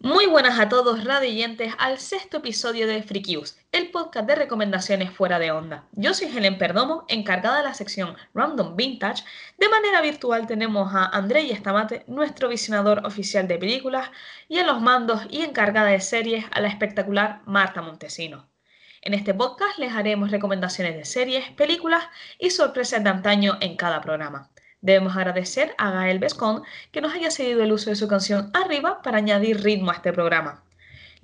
Muy buenas a todos radiyentes al sexto episodio de Freakius, el podcast de recomendaciones fuera de onda. Yo soy Helen Perdomo, encargada de la sección Random Vintage. De manera virtual tenemos a Andrei Estamate, nuestro visionador oficial de películas, y en los mandos y encargada de series a la espectacular Marta Montesino. En este podcast les haremos recomendaciones de series, películas y sorpresas de antaño en cada programa. Debemos agradecer a Gael Bescon que nos haya cedido el uso de su canción Arriba para añadir ritmo a este programa.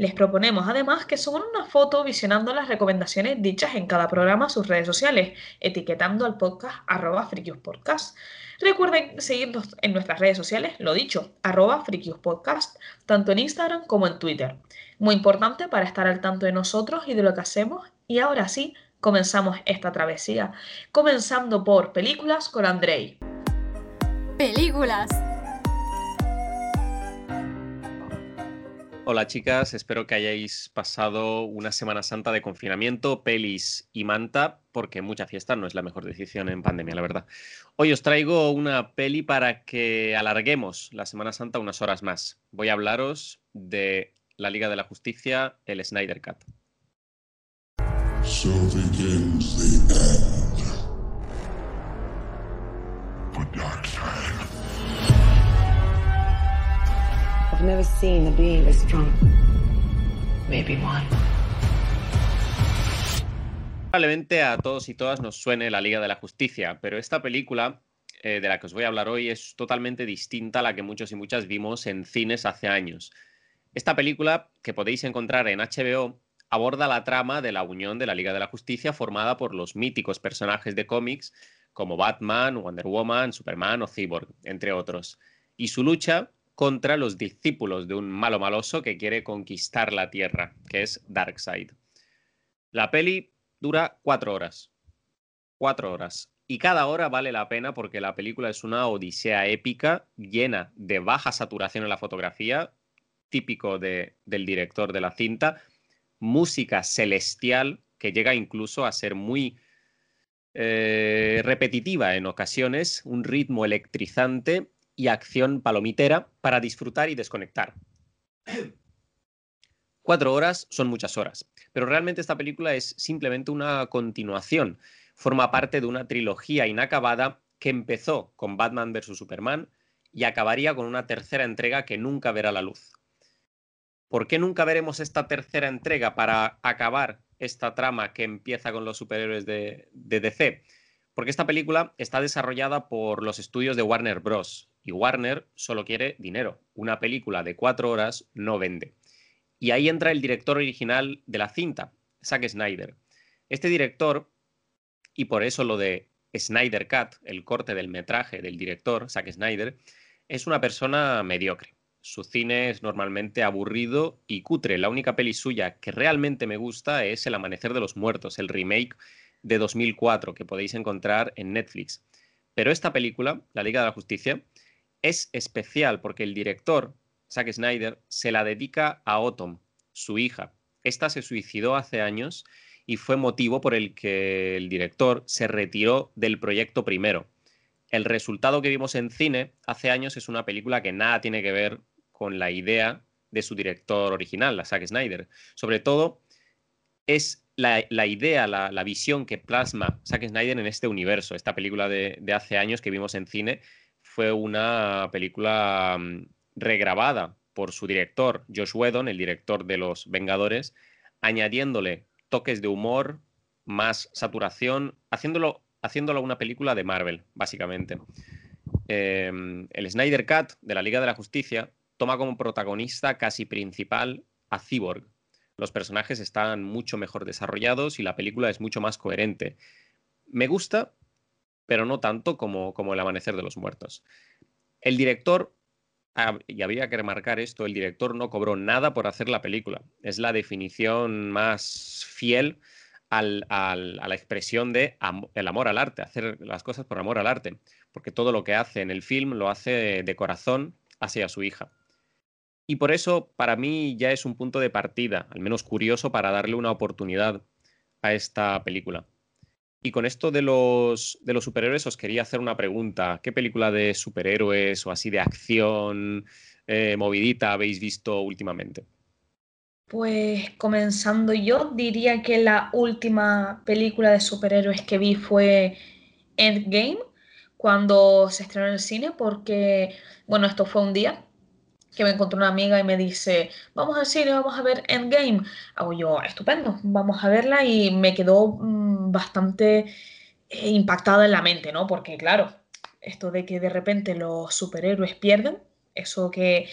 Les proponemos además que suban una foto visionando las recomendaciones dichas en cada programa a sus redes sociales, etiquetando al podcast arroba Podcast. Recuerden seguirnos en nuestras redes sociales, lo dicho, arroba Podcast, tanto en Instagram como en Twitter muy importante para estar al tanto de nosotros y de lo que hacemos. Y ahora sí, comenzamos esta travesía, comenzando por películas con Andrei. Películas. Hola chicas, espero que hayáis pasado una Semana Santa de confinamiento, pelis y manta, porque mucha fiesta no es la mejor decisión en pandemia, la verdad. Hoy os traigo una peli para que alarguemos la Semana Santa unas horas más. Voy a hablaros de la Liga de la Justicia, el Snyder Cut. So begins the end I've a. Probablemente a todos y todas nos suene la Liga de la Justicia, pero esta película eh, de la que os voy a hablar hoy es totalmente distinta a la que muchos y muchas vimos en cines hace años. Esta película, que podéis encontrar en HBO, aborda la trama de la unión de la Liga de la Justicia formada por los míticos personajes de cómics como Batman, Wonder Woman, Superman o Cyborg, entre otros, y su lucha contra los discípulos de un malo maloso que quiere conquistar la Tierra, que es Darkseid. La peli dura cuatro horas. Cuatro horas. Y cada hora vale la pena porque la película es una odisea épica, llena de baja saturación en la fotografía, típico del director de la cinta, música celestial que llega incluso a ser muy eh, repetitiva en ocasiones, un ritmo electrizante y acción palomitera para disfrutar y desconectar. Cuatro horas son muchas horas, pero realmente esta película es simplemente una continuación. Forma parte de una trilogía inacabada que empezó con Batman vs. Superman y acabaría con una tercera entrega que nunca verá la luz. ¿Por qué nunca veremos esta tercera entrega para acabar esta trama que empieza con los superhéroes de, DC? Porque esta película está desarrollada por los estudios de Warner Bros. Y Warner solo quiere dinero. Una película de cuatro horas no vende. Y ahí entra el director original de la cinta, Zack Snyder. Este director, y por eso lo de Snyder Cut, el corte del metraje del director, Zack Snyder, es una persona mediocre su cine es normalmente aburrido y cutre. La única peli suya que realmente me gusta es El Amanecer de los Muertos, el remake de 2004 que podéis encontrar en Netflix. Pero esta película, La Liga de la Justicia, es especial porque el director, Zack Snyder, se la dedica a Autumn, su hija. Esta se suicidó hace años y fue motivo por el que el director se retiró del proyecto primero. El resultado que vimos en cine hace años es una película que nada tiene que ver con la idea de su director original, la Zack Snyder. Sobre todo, es la, idea, la, visión que plasma Zack Snyder en este universo. Esta película de, hace años que vimos en cine fue una película mm, regrabada por su director, Josh Whedon, el director de Los Vengadores, añadiéndole toques de humor, más saturación, haciéndolo, haciéndolo una película de Marvel, básicamente. Em, el Snyder Cut de la Liga de la Justicia toma como protagonista casi principal a Cyborg. Los personajes están mucho mejor desarrollados y la película es mucho más coherente. Me gusta, pero no tanto como, como El Amanecer de los Muertos. El director, ah, y habría que remarcar esto, el director no cobró nada por hacer la película. Es la definición más fiel a la expresión de el amor al arte, hacer las cosas por amor al arte, porque todo lo que hace en el film lo hace de corazón hacia su hija. Y por eso, para mí, ya es un punto de partida, al menos curioso, para darle una oportunidad a esta película. Y con esto de los, de los superhéroes os quería hacer una pregunta. ¿Qué película de superhéroes o así de acción eh, movidita habéis visto últimamente? Pues comenzando yo, diría que la última película de superhéroes que vi fue Endgame, cuando se estrenó en el cine, porque, bueno, esto fue un día que me encontró una amiga y me dice, vamos al cine, vamos a ver Endgame. Hago yo, estupendo, vamos a verla y me quedó mm, bastante eh, impactada en la mente, ¿no? Porque claro, esto de que de repente los superhéroes pierden, eso que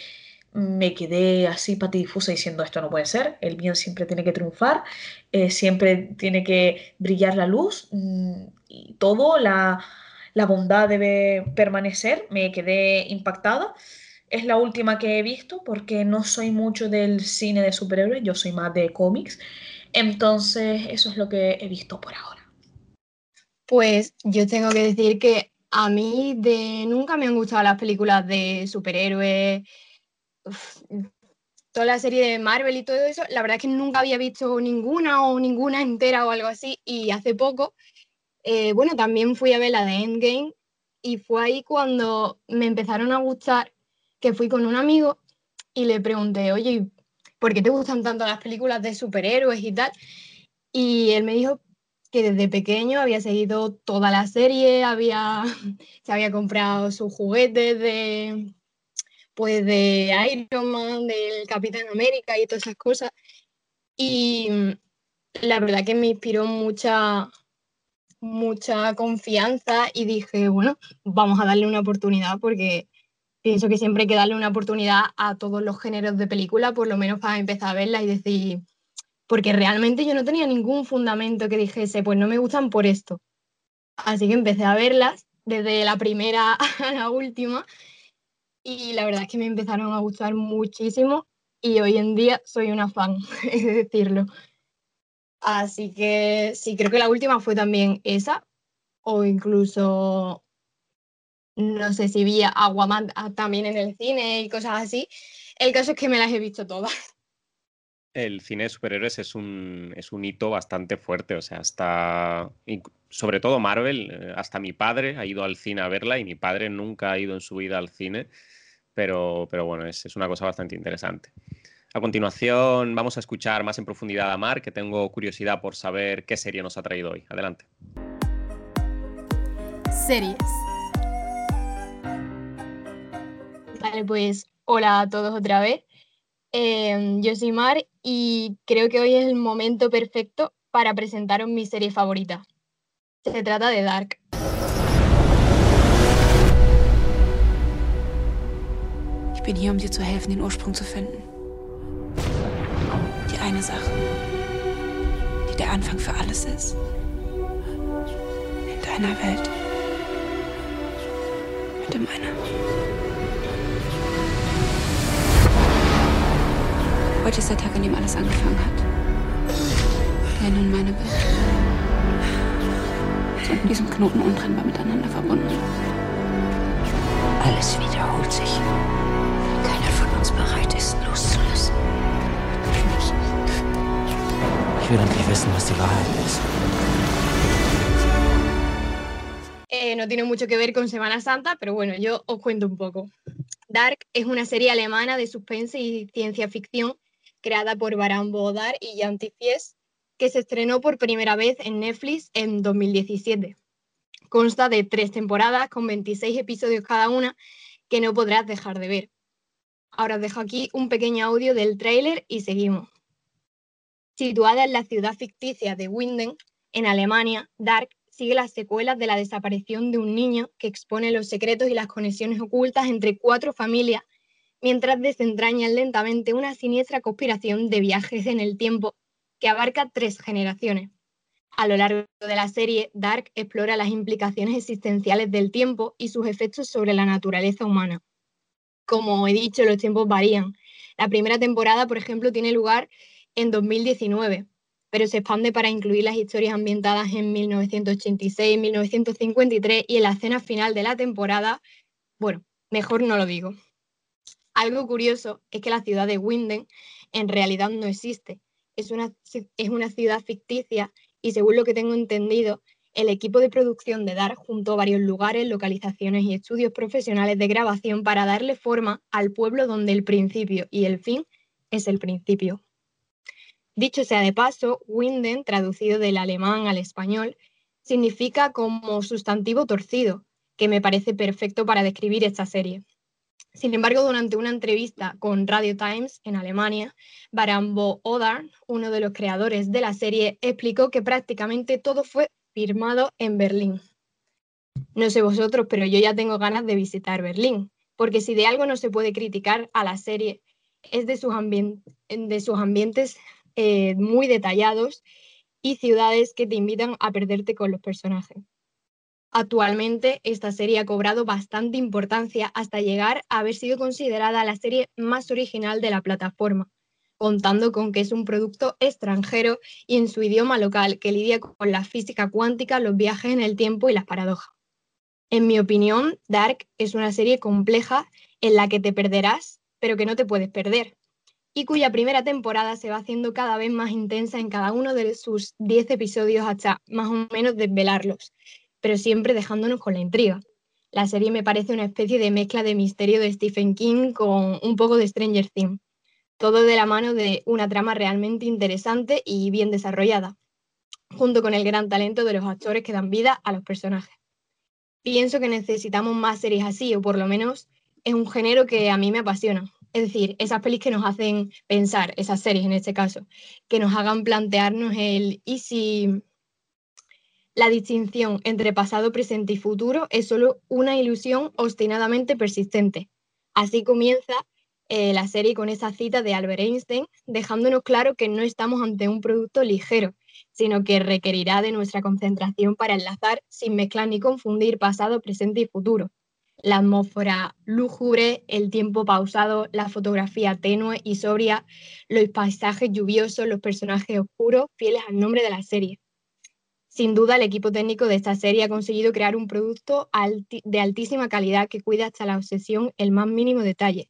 me quedé así patidifusa diciendo esto no puede ser, el bien siempre tiene que triunfar, eh, siempre tiene que brillar la luz mm, y todo, la, la bondad debe permanecer, me quedé impactada. Es la última que he visto porque no soy mucho del cine de superhéroes, yo soy más de cómics. Entonces, eso es lo que he visto por ahora. Pues yo tengo que decir que a mí de nunca me han gustado las películas de superhéroes, toda la serie de Marvel y todo eso. La verdad es que nunca había visto ninguna o ninguna entera o algo así. Y hace poco, eh, bueno, también fui a ver la de Endgame y fue ahí cuando me empezaron a gustar que fui con un amigo y le pregunté, oye, ¿por qué te gustan tanto las películas de superhéroes y tal? Y él me dijo que desde pequeño había seguido toda la serie, había, se había comprado sus juguetes de, pues de Iron Man, del Capitán América y todas esas cosas. Y la verdad que me inspiró mucha, mucha confianza y dije, bueno, vamos a darle una oportunidad porque pienso que siempre hay que darle una oportunidad a todos los géneros de película, por lo menos para empezar a verla y decir, porque realmente yo no tenía ningún fundamento que dijese, pues no me gustan por esto. Así que empecé a verlas desde la primera a la última y la verdad es que me empezaron a gustar muchísimo y hoy en día soy una fan, es decirlo. Así que sí, creo que la última fue también esa, o incluso no sé si vi Aguaman también en el cine y cosas así. El caso es que me las he visto todas. El cine de superhéroes es un, es un hito bastante fuerte, o sea, hasta, sobre todo Marvel, eh, hasta mi padre ha ido al cine a verla y mi padre nunca ha ido en su vida al cine, pero, pero bueno, es, es una cosa bastante interesante. A continuación vamos a escuchar más en profundidad a Mar, que tengo curiosidad por saber qué serie nos ha traído hoy. Adelante. Series. Vale, pues hola a todos otra vez. Em, yo soy Mar y creo que hoy es el momento perfecto para presentaros mi serie favorita. Se trata de Dark. Ich bin hier, um dir zu helfen, den Ursprung zu finden. Die eine Sache, die der Anfang für alles ist. In deiner Welt. Heute ist der Tag, an dem alles angefangen hat. Deine und meine Welt sind in diesem Knoten untrennbar miteinander verbunden. Alles wiederholt sich. Keiner von uns bereit ist, loszulassen. Ich will endlich wissen, was die Wahrheit ist. Eh, no tiene mucho que ver con Semana Santa, pero bueno, yo os cuento un poco. Dark es una serie alemana de suspense y ciencia ficción creada por Baran Bodar y Jan Tifies, que se estrenó por primera vez en Netflix en 2017. Consta de tres temporadas con 26 episodios cada una que no podrás dejar de ver. Ahora os dejo aquí un pequeño audio del tráiler y seguimos. Situada en la ciudad ficticia de Winden, en Alemania, Dark sigue las secuelas de la desaparición de un niño que expone los secretos y las conexiones ocultas entre cuatro familias mientras desentrañan lentamente una siniestra conspiración de viajes en el tiempo que abarca tres generaciones. A lo largo de la serie, Dark explora las implicaciones existenciales del tiempo y sus efectos sobre la naturaleza humana. Como he dicho, los tiempos varían. La primera temporada, por ejemplo, tiene lugar en 2019, pero se expande para incluir las historias ambientadas en 1986, 1953 y en la escena final de la temporada, bueno, mejor no lo digo. Algo curioso es que la ciudad de Winden en realidad no existe. Es una, es una ciudad ficticia y según lo que tengo entendido, el equipo de producción de Dark juntó varios lugares, localizaciones y estudios profesionales de grabación para darle forma al pueblo donde el principio y el fin es el principio. Dicho sea de paso, Winden, traducido del alemán al español, significa como sustantivo torcido, que me parece perfecto para describir esta serie. Sin embargo, durante una entrevista con Radio Times en Alemania, Barambo Odar, uno de los creadores de la serie, explicó que prácticamente todo fue firmado en Berlín. No sé vosotros, pero yo ya tengo ganas de visitar Berlín, porque si de algo no se puede criticar a la serie es de sus, de sus ambientes eh, muy detallados y ciudades que te invitan a perderte con los personajes. Actualmente, esta serie ha cobrado bastante importancia hasta llegar a haber sido considerada la serie más original de la plataforma, contando con que es un producto extranjero y en su idioma local que lidia con la física cuántica, los viajes en el tiempo y las paradojas. En mi opinión, Dark es una serie compleja en la que te perderás, pero que no te puedes perder, y cuya primera temporada se va haciendo cada vez más intensa en cada uno de sus 10 episodios hasta más o menos desvelarlos, pero siempre dejándonos con la intriga. La serie me parece una especie de mezcla de misterio de Stephen King con un poco de Stranger Things, todo de la mano de una trama realmente interesante y bien desarrollada, junto con el gran talento de los actores que dan vida a los personajes. Pienso que necesitamos más series así, o por lo menos es un género que a mí me apasiona. Es decir, esas pelis que nos hacen pensar, esas series en este caso, que nos hagan plantearnos el y si la distinción entre pasado, presente y futuro es solo una ilusión obstinadamente persistente. Así comienza eh, la serie con esa cita de Albert Einstein, dejándonos claro que no estamos ante un producto ligero, sino que requerirá de nuestra concentración para enlazar sin mezclar ni confundir pasado, presente y futuro. La atmósfera lúgubre, el tiempo pausado, la fotografía tenue y sobria, los paisajes lluviosos, los personajes oscuros, fieles al nombre de la serie. Sin duda, el equipo técnico de esta serie ha conseguido crear un producto de altísima calidad que cuida hasta la obsesión el más mínimo detalle.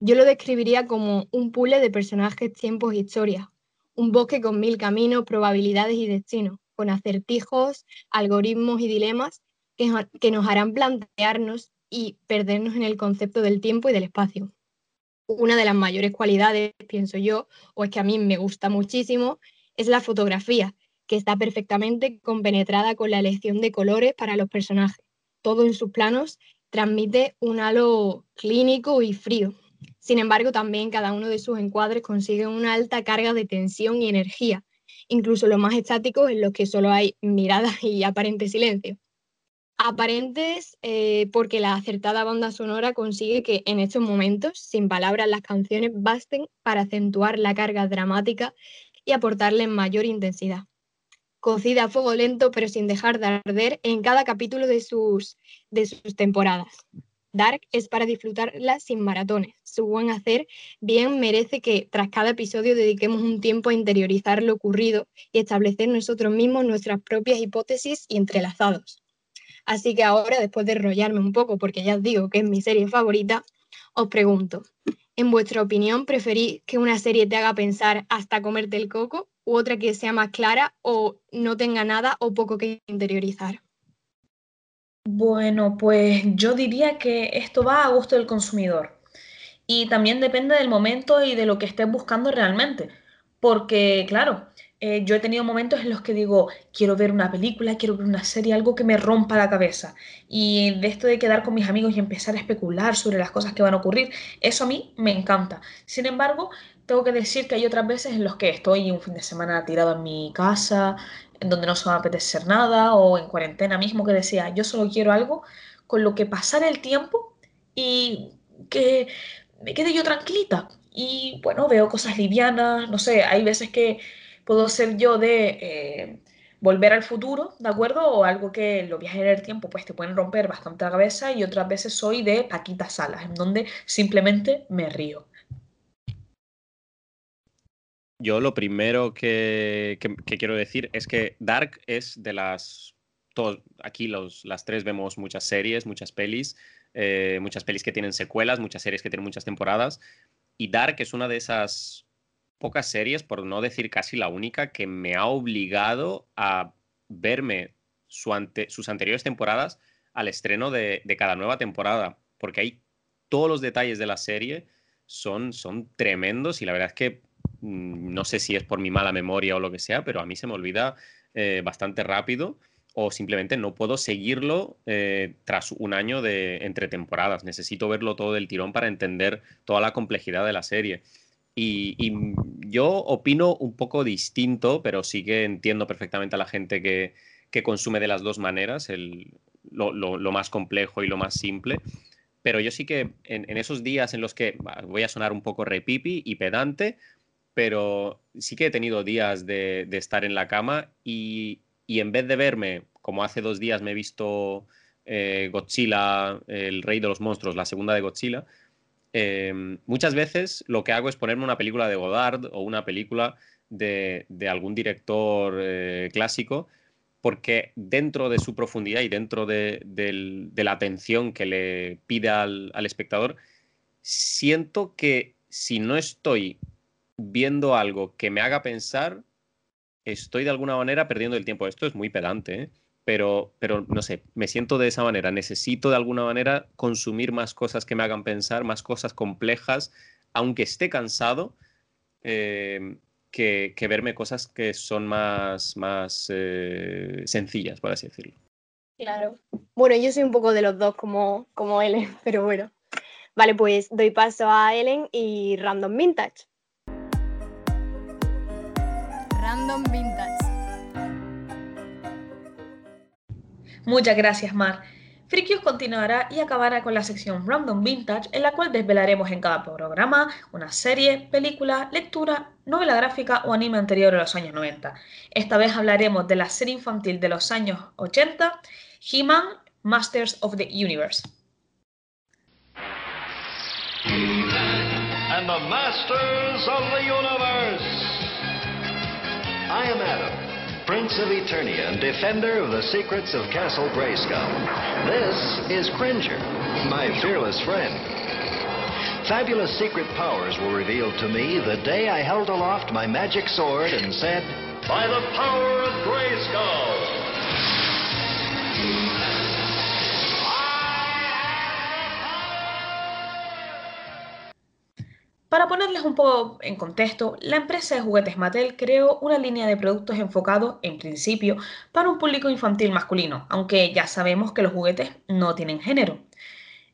Yo lo describiría como un puzzle de personajes, tiempos historias, un bosque con mil caminos, probabilidades y destinos, con acertijos, algoritmos y dilemas que, que nos harán plantearnos y perdernos en el concepto del tiempo y del espacio. Una de las mayores cualidades, pienso yo, o es que a mí me gusta muchísimo, es la fotografía, que está perfectamente compenetrada con la elección de colores para los personajes. Todo en sus planos transmite un halo clínico y frío. Sin embargo, también cada uno de sus encuadres consigue una alta carga de tensión y energía, incluso los más estáticos en los que solo hay miradas y aparente silencio. Aparentes eh, porque la acertada banda sonora consigue que en estos momentos, sin palabras, las canciones basten para acentuar la carga dramática y aportarle mayor intensidad cocida a fuego lento pero sin dejar de arder en cada capítulo de sus, de sus temporadas. Dark es para disfrutarla sin maratones. Su buen hacer bien merece que tras cada episodio dediquemos un tiempo a interiorizar lo ocurrido y establecer nosotros mismos nuestras propias hipótesis y entrelazados. Así que ahora, después de enrollarme un poco, porque ya os digo que es mi serie favorita, os pregunto, en vuestra opinión, ¿preferís que una serie te haga pensar hasta comerte el coco u otra que sea más clara o no tenga nada o poco que interiorizar? Bueno, pues yo diría que esto va a gusto del consumidor y también depende del momento y de lo que estés buscando realmente, porque claro, eh, yo he tenido momentos en los que digo, quiero ver una película, quiero ver una serie, algo que me rompa la cabeza. Y de esto de quedar con mis amigos y empezar a especular sobre las cosas que van a ocurrir, eso a mí me encanta. Sin embargo, tengo que decir que hay otras veces en los que estoy un fin de semana tirado en mi casa, en donde no se me apetece apetecer nada, o en cuarentena mismo, que decía, yo solo quiero algo con lo que pasar el tiempo y que me quede yo tranquilita. Y bueno, veo cosas livianas, no sé, hay veces que puedo ser yo de eh, volver al futuro, ¿de acuerdo? O algo que los viajes en el tiempo pues te pueden romper bastante la cabeza y otras veces soy de Paquita Salas, en donde simplemente me río. Yo lo primero que, quiero decir es que Dark es de las... aquí los, las tres vemos muchas series, muchas pelis, eh, muchas pelis que tienen secuelas, muchas series que tienen muchas temporadas. Y Dark es una de esas pocas series, por no decir casi la única, que me ha obligado a verme su ante- sus anteriores temporadas al estreno de, de cada nueva temporada, porque ahí todos los detalles de la serie son, son tremendos y la verdad es que no sé si es por mi mala memoria o lo que sea, pero a mí se me olvida eh, bastante rápido o simplemente no puedo seguirlo eh, tras un año de entre temporadas. Necesito verlo todo del tirón para entender toda la complejidad de la serie. Y, yo opino un poco distinto, pero sí que entiendo perfectamente a la gente que, que consume de las dos maneras, el, lo, lo- más complejo y lo más simple. Pero yo sí que en, en esos días en los que voy a sonar un poco repipi y pedante, pero sí que he tenido días de, estar en la cama y, en vez de verme, como hace dos días me he visto eh, Godzilla, el rey de los monstruos, la segunda de Godzilla, eh, muchas veces lo que hago es ponerme una película de Godard o una película de, algún director eh, clásico, porque dentro de su profundidad y dentro de, la atención que le pide al espectador, siento que si no estoy viendo algo que me haga pensar, estoy de alguna manera perdiendo el tiempo. Esto es muy pedante, ¿eh? pero, pero no sé, me siento de esa manera. Necesito de alguna manera consumir más cosas que me hagan pensar, más cosas complejas, aunque esté cansado, eh, que, verme cosas que son más, más eh, sencillas, por así decirlo. Claro. Bueno, yo soy un poco de los dos como, como Ellen, pero bueno. Vale, pues doy paso a Ellen y Random Vintage. Random Vintage. Muchas gracias, Mar. Frikios continuará y acabará con la sección Random Vintage, en la cual desvelaremos en cada programa una serie, película, lectura, novela gráfica o anime anterior a los años 90. Esta vez hablaremos de la serie infantil de los años 80, He-Man, Masters of the Universe. and the masters of the universe. I am Adam, Prince of Eternia and defender of the secrets of Castle Grayskull. This is Cringer, my fearless friend. Fabulous secret powers were revealed to me the day I held aloft my magic sword and said, By the power of Grayskull! Para ponerles un poco en contexto, la empresa de juguetes Mattel creó una línea de productos enfocados, en principio, para un público infantil masculino, aunque ya sabemos que los juguetes no tienen género.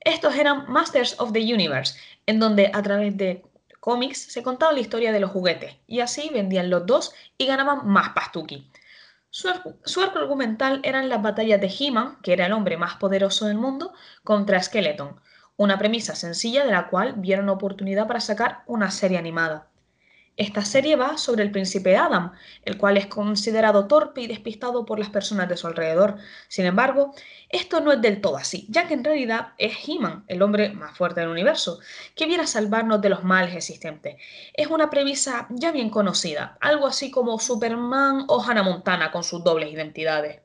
Estos eran Masters of the Universe, en donde a través de cómics se contaba la historia de los juguetes, y así vendían los dos y ganaban más pastuki. Su, arco argumental eran las batallas de He-Man, que era el hombre más poderoso del mundo, contra Skeleton, una premisa sencilla de la cual vieron oportunidad para sacar una serie animada. Esta serie va sobre el príncipe Adam, el cual es considerado torpe y despistado por las personas de su alrededor. Sin embargo, esto no es del todo así, ya que en realidad es He-Man, el hombre más fuerte del universo, que viene a salvarnos de los males existentes. Es una premisa ya bien conocida, algo así como Superman o Hannah Montana con sus dobles identidades.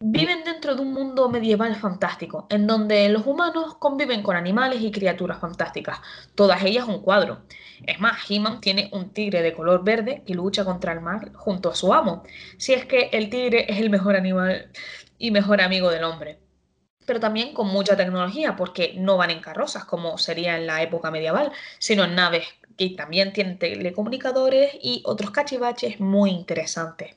Viven dentro de un mundo medieval fantástico, en donde los humanos conviven con animales y criaturas fantásticas, todas ellas un cuadro. Es más, He-Man tiene un tigre de color verde que lucha contra el mal junto a su amo, si es que el tigre es el mejor animal y mejor amigo del hombre. Pero también con mucha tecnología, porque no van en carrozas como sería en la época medieval, sino en naves que también tienen telecomunicadores y otros cachivaches muy interesantes.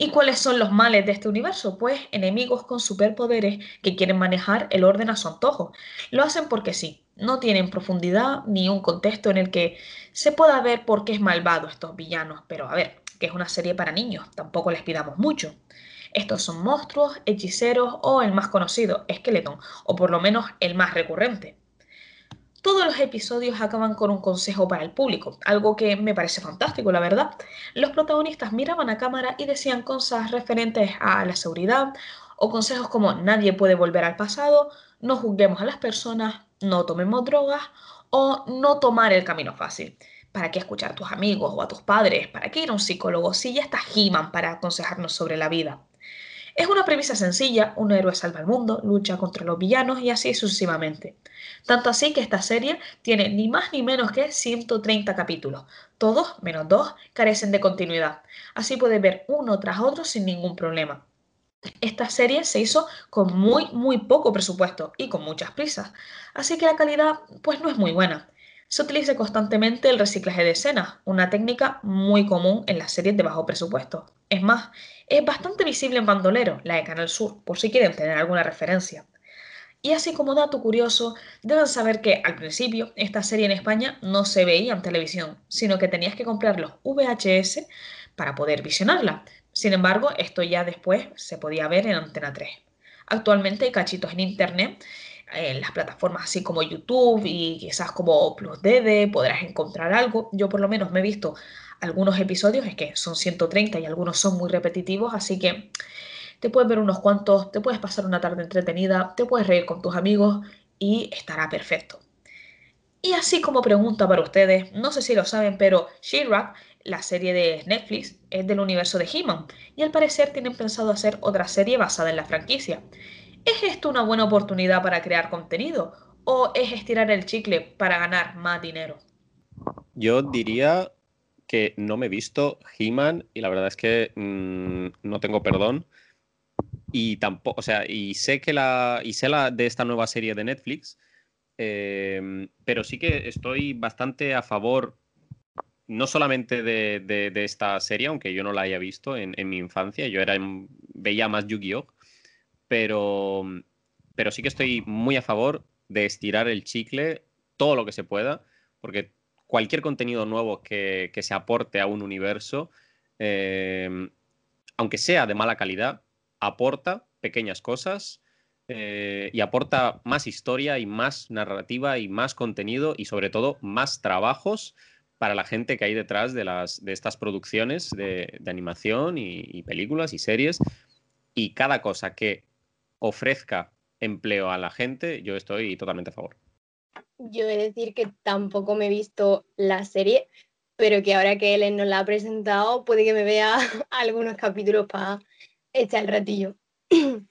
¿Y cuáles son los males de este universo? Pues enemigos con superpoderes que quieren manejar el orden a su antojo. Lo hacen porque sí, no tienen profundidad ni un contexto en el que se pueda ver por qué es malvado estos villanos. Pero a ver, que es una serie para niños, tampoco les pidamos mucho. Estos son monstruos, hechiceros o el más conocido, Skeleton, o por lo menos el más recurrente. Todos los episodios acaban con un consejo para el público, algo que me parece fantástico, la verdad. Los protagonistas miraban a cámara y decían cosas referentes a la seguridad o consejos como nadie puede volver al pasado, no juzguemos a las personas, no tomemos drogas o no tomar el camino fácil. ¿Para qué escuchar a tus amigos o a tus padres? ¿Para qué ir a un psicólogo si ya está He-Man para aconsejarnos sobre la vida? Es una premisa sencilla, un héroe salva al mundo, lucha contra los villanos y así sucesivamente. Tanto así que esta serie tiene ni más ni menos que 130 capítulos. Todos, menos dos, carecen de continuidad. Así puedes ver uno tras otro sin ningún problema. Esta serie se hizo con muy, muy poco presupuesto y con muchas prisas, así que la calidad pues no es muy buena. Se utiliza constantemente el reciclaje de escenas, una técnica muy común en las series de bajo presupuesto. Es más, es bastante visible en Bandolero, la de Canal Sur, por si quieren tener alguna referencia. Y así como dato curioso, deben saber que al principio esta serie en España no se veía en televisión, sino que tenías que comprar los VHS para poder visionarla. Sin embargo, esto ya después se podía ver en Antena 3. Actualmente hay cachitos en internet, en las plataformas así como YouTube y quizás como Plus DD podrás encontrar algo. Yo por lo menos me he visto algunos episodios, es que son 130 y algunos son muy repetitivos, así que te puedes ver unos cuantos, te puedes pasar una tarde entretenida, te puedes reír con tus amigos y estará perfecto. Y así como pregunta para ustedes, no sé si lo saben, pero She-Ra, la serie de Netflix, es del universo de He-Man y al parecer tienen pensado hacer otra serie basada en la franquicia. ¿Es esto una buena oportunidad para crear contenido o es estirar el chicle para ganar más dinero? Yo diría que no me he visto He-Man y la verdad es que mm, no tengo perdón. Y tampoco, o sea, y sé que la. Y sé la de esta nueva serie de Netflix. Em, pero sí que estoy bastante a favor. No solamente de, esta serie, aunque yo no la haya visto en, mi infancia, yo era veía más Yu-Gi-Oh! Pero, pero sí que estoy muy a favor de estirar el chicle todo lo que se pueda, porque cualquier contenido nuevo que, se aporte a un universo, em, aunque sea de mala calidad, aporta pequeñas cosas eh, y aporta más historia y más narrativa y más contenido y sobre todo más trabajos para la gente que hay detrás de, las, de estas producciones de, animación y, películas y series. Y cada cosa que ofrezca empleo a la gente, yo estoy totalmente a favor. Yo he de decir que tampoco me he visto la serie, pero que ahora que él nos la ha presentado, puede que me vea algunos capítulos para echa el ratillo.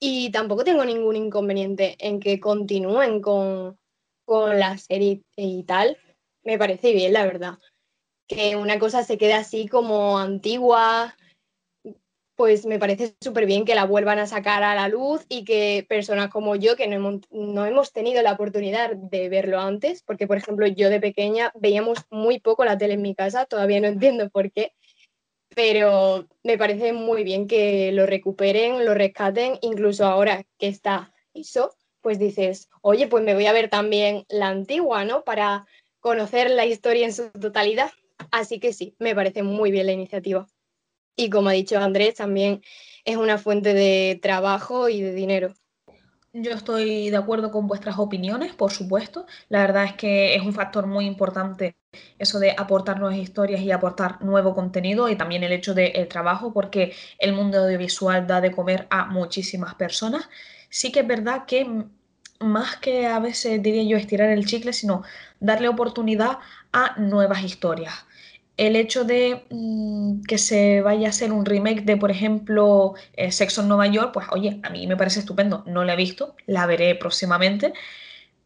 y tampoco tengo ningún inconveniente en que continúen con, con la serie y tal. Me parece bien, la verdad. Que una cosa se quede así como antigua, pues me parece súper bien que la vuelvan a sacar a la luz y que personas como yo, que no hemos, no hemos, tenido la oportunidad de verlo antes, porque por ejemplo yo de pequeña veíamos muy poco la tele en mi casa, todavía no entiendo por qué, pero me parece muy bien que lo recuperen, lo rescaten, incluso ahora que está eso, pues dices, oye, pues me voy a ver también la antigua, ¿no? Para conocer la historia en su totalidad. Así que sí, me parece muy bien la iniciativa. Y como ha dicho Andrés, también es una fuente de trabajo y de dinero. Yo estoy de acuerdo con vuestras opiniones, por supuesto. La verdad es que es un factor muy importante eso de aportar nuevas historias y aportar nuevo contenido y también el hecho del trabajo, porque el mundo audiovisual da de comer a muchísimas personas. Sí que es verdad que más que a veces diría yo estirar el chicle, sino darle oportunidad a nuevas historias el hecho de mm, que se vaya a hacer un remake de, por ejemplo, eh, Sexo en Nueva York, pues oye, a mí me parece estupendo. No la he visto, la veré próximamente,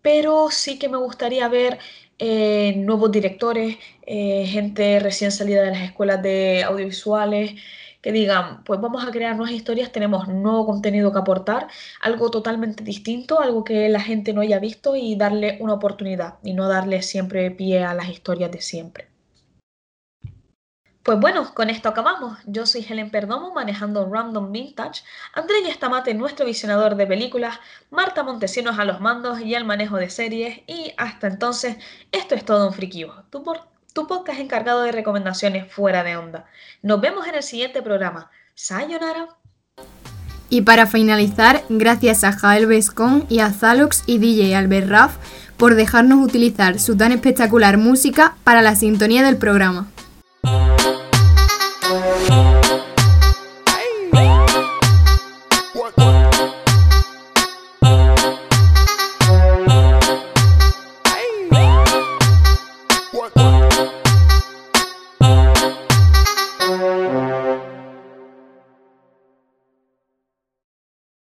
pero sí que me gustaría ver eh, nuevos directores, eh, gente recién salida de las escuelas de audiovisuales, que digan, pues vamos a crear nuevas historias, tenemos nuevo contenido que aportar, algo totalmente distinto, algo que la gente no haya visto y darle una oportunidad y no darle siempre pie a las historias de siempre. Pues bueno, con esto acabamos. Yo soy Helen Perdomo manejando Random Vintage, Andrés Estamate, nuestro visionador de películas, Marta Montesinos a los mandos y al manejo de series y hasta entonces esto es todo un Frikio, tu, podcast encargado de recomendaciones fuera de onda. Nos vemos en el siguiente programa. Sayonara. Y para finalizar, gracias a Jael Vescon y a Zalox y DJ Albert Raff por dejarnos utilizar su tan espectacular música para la sintonía del programa.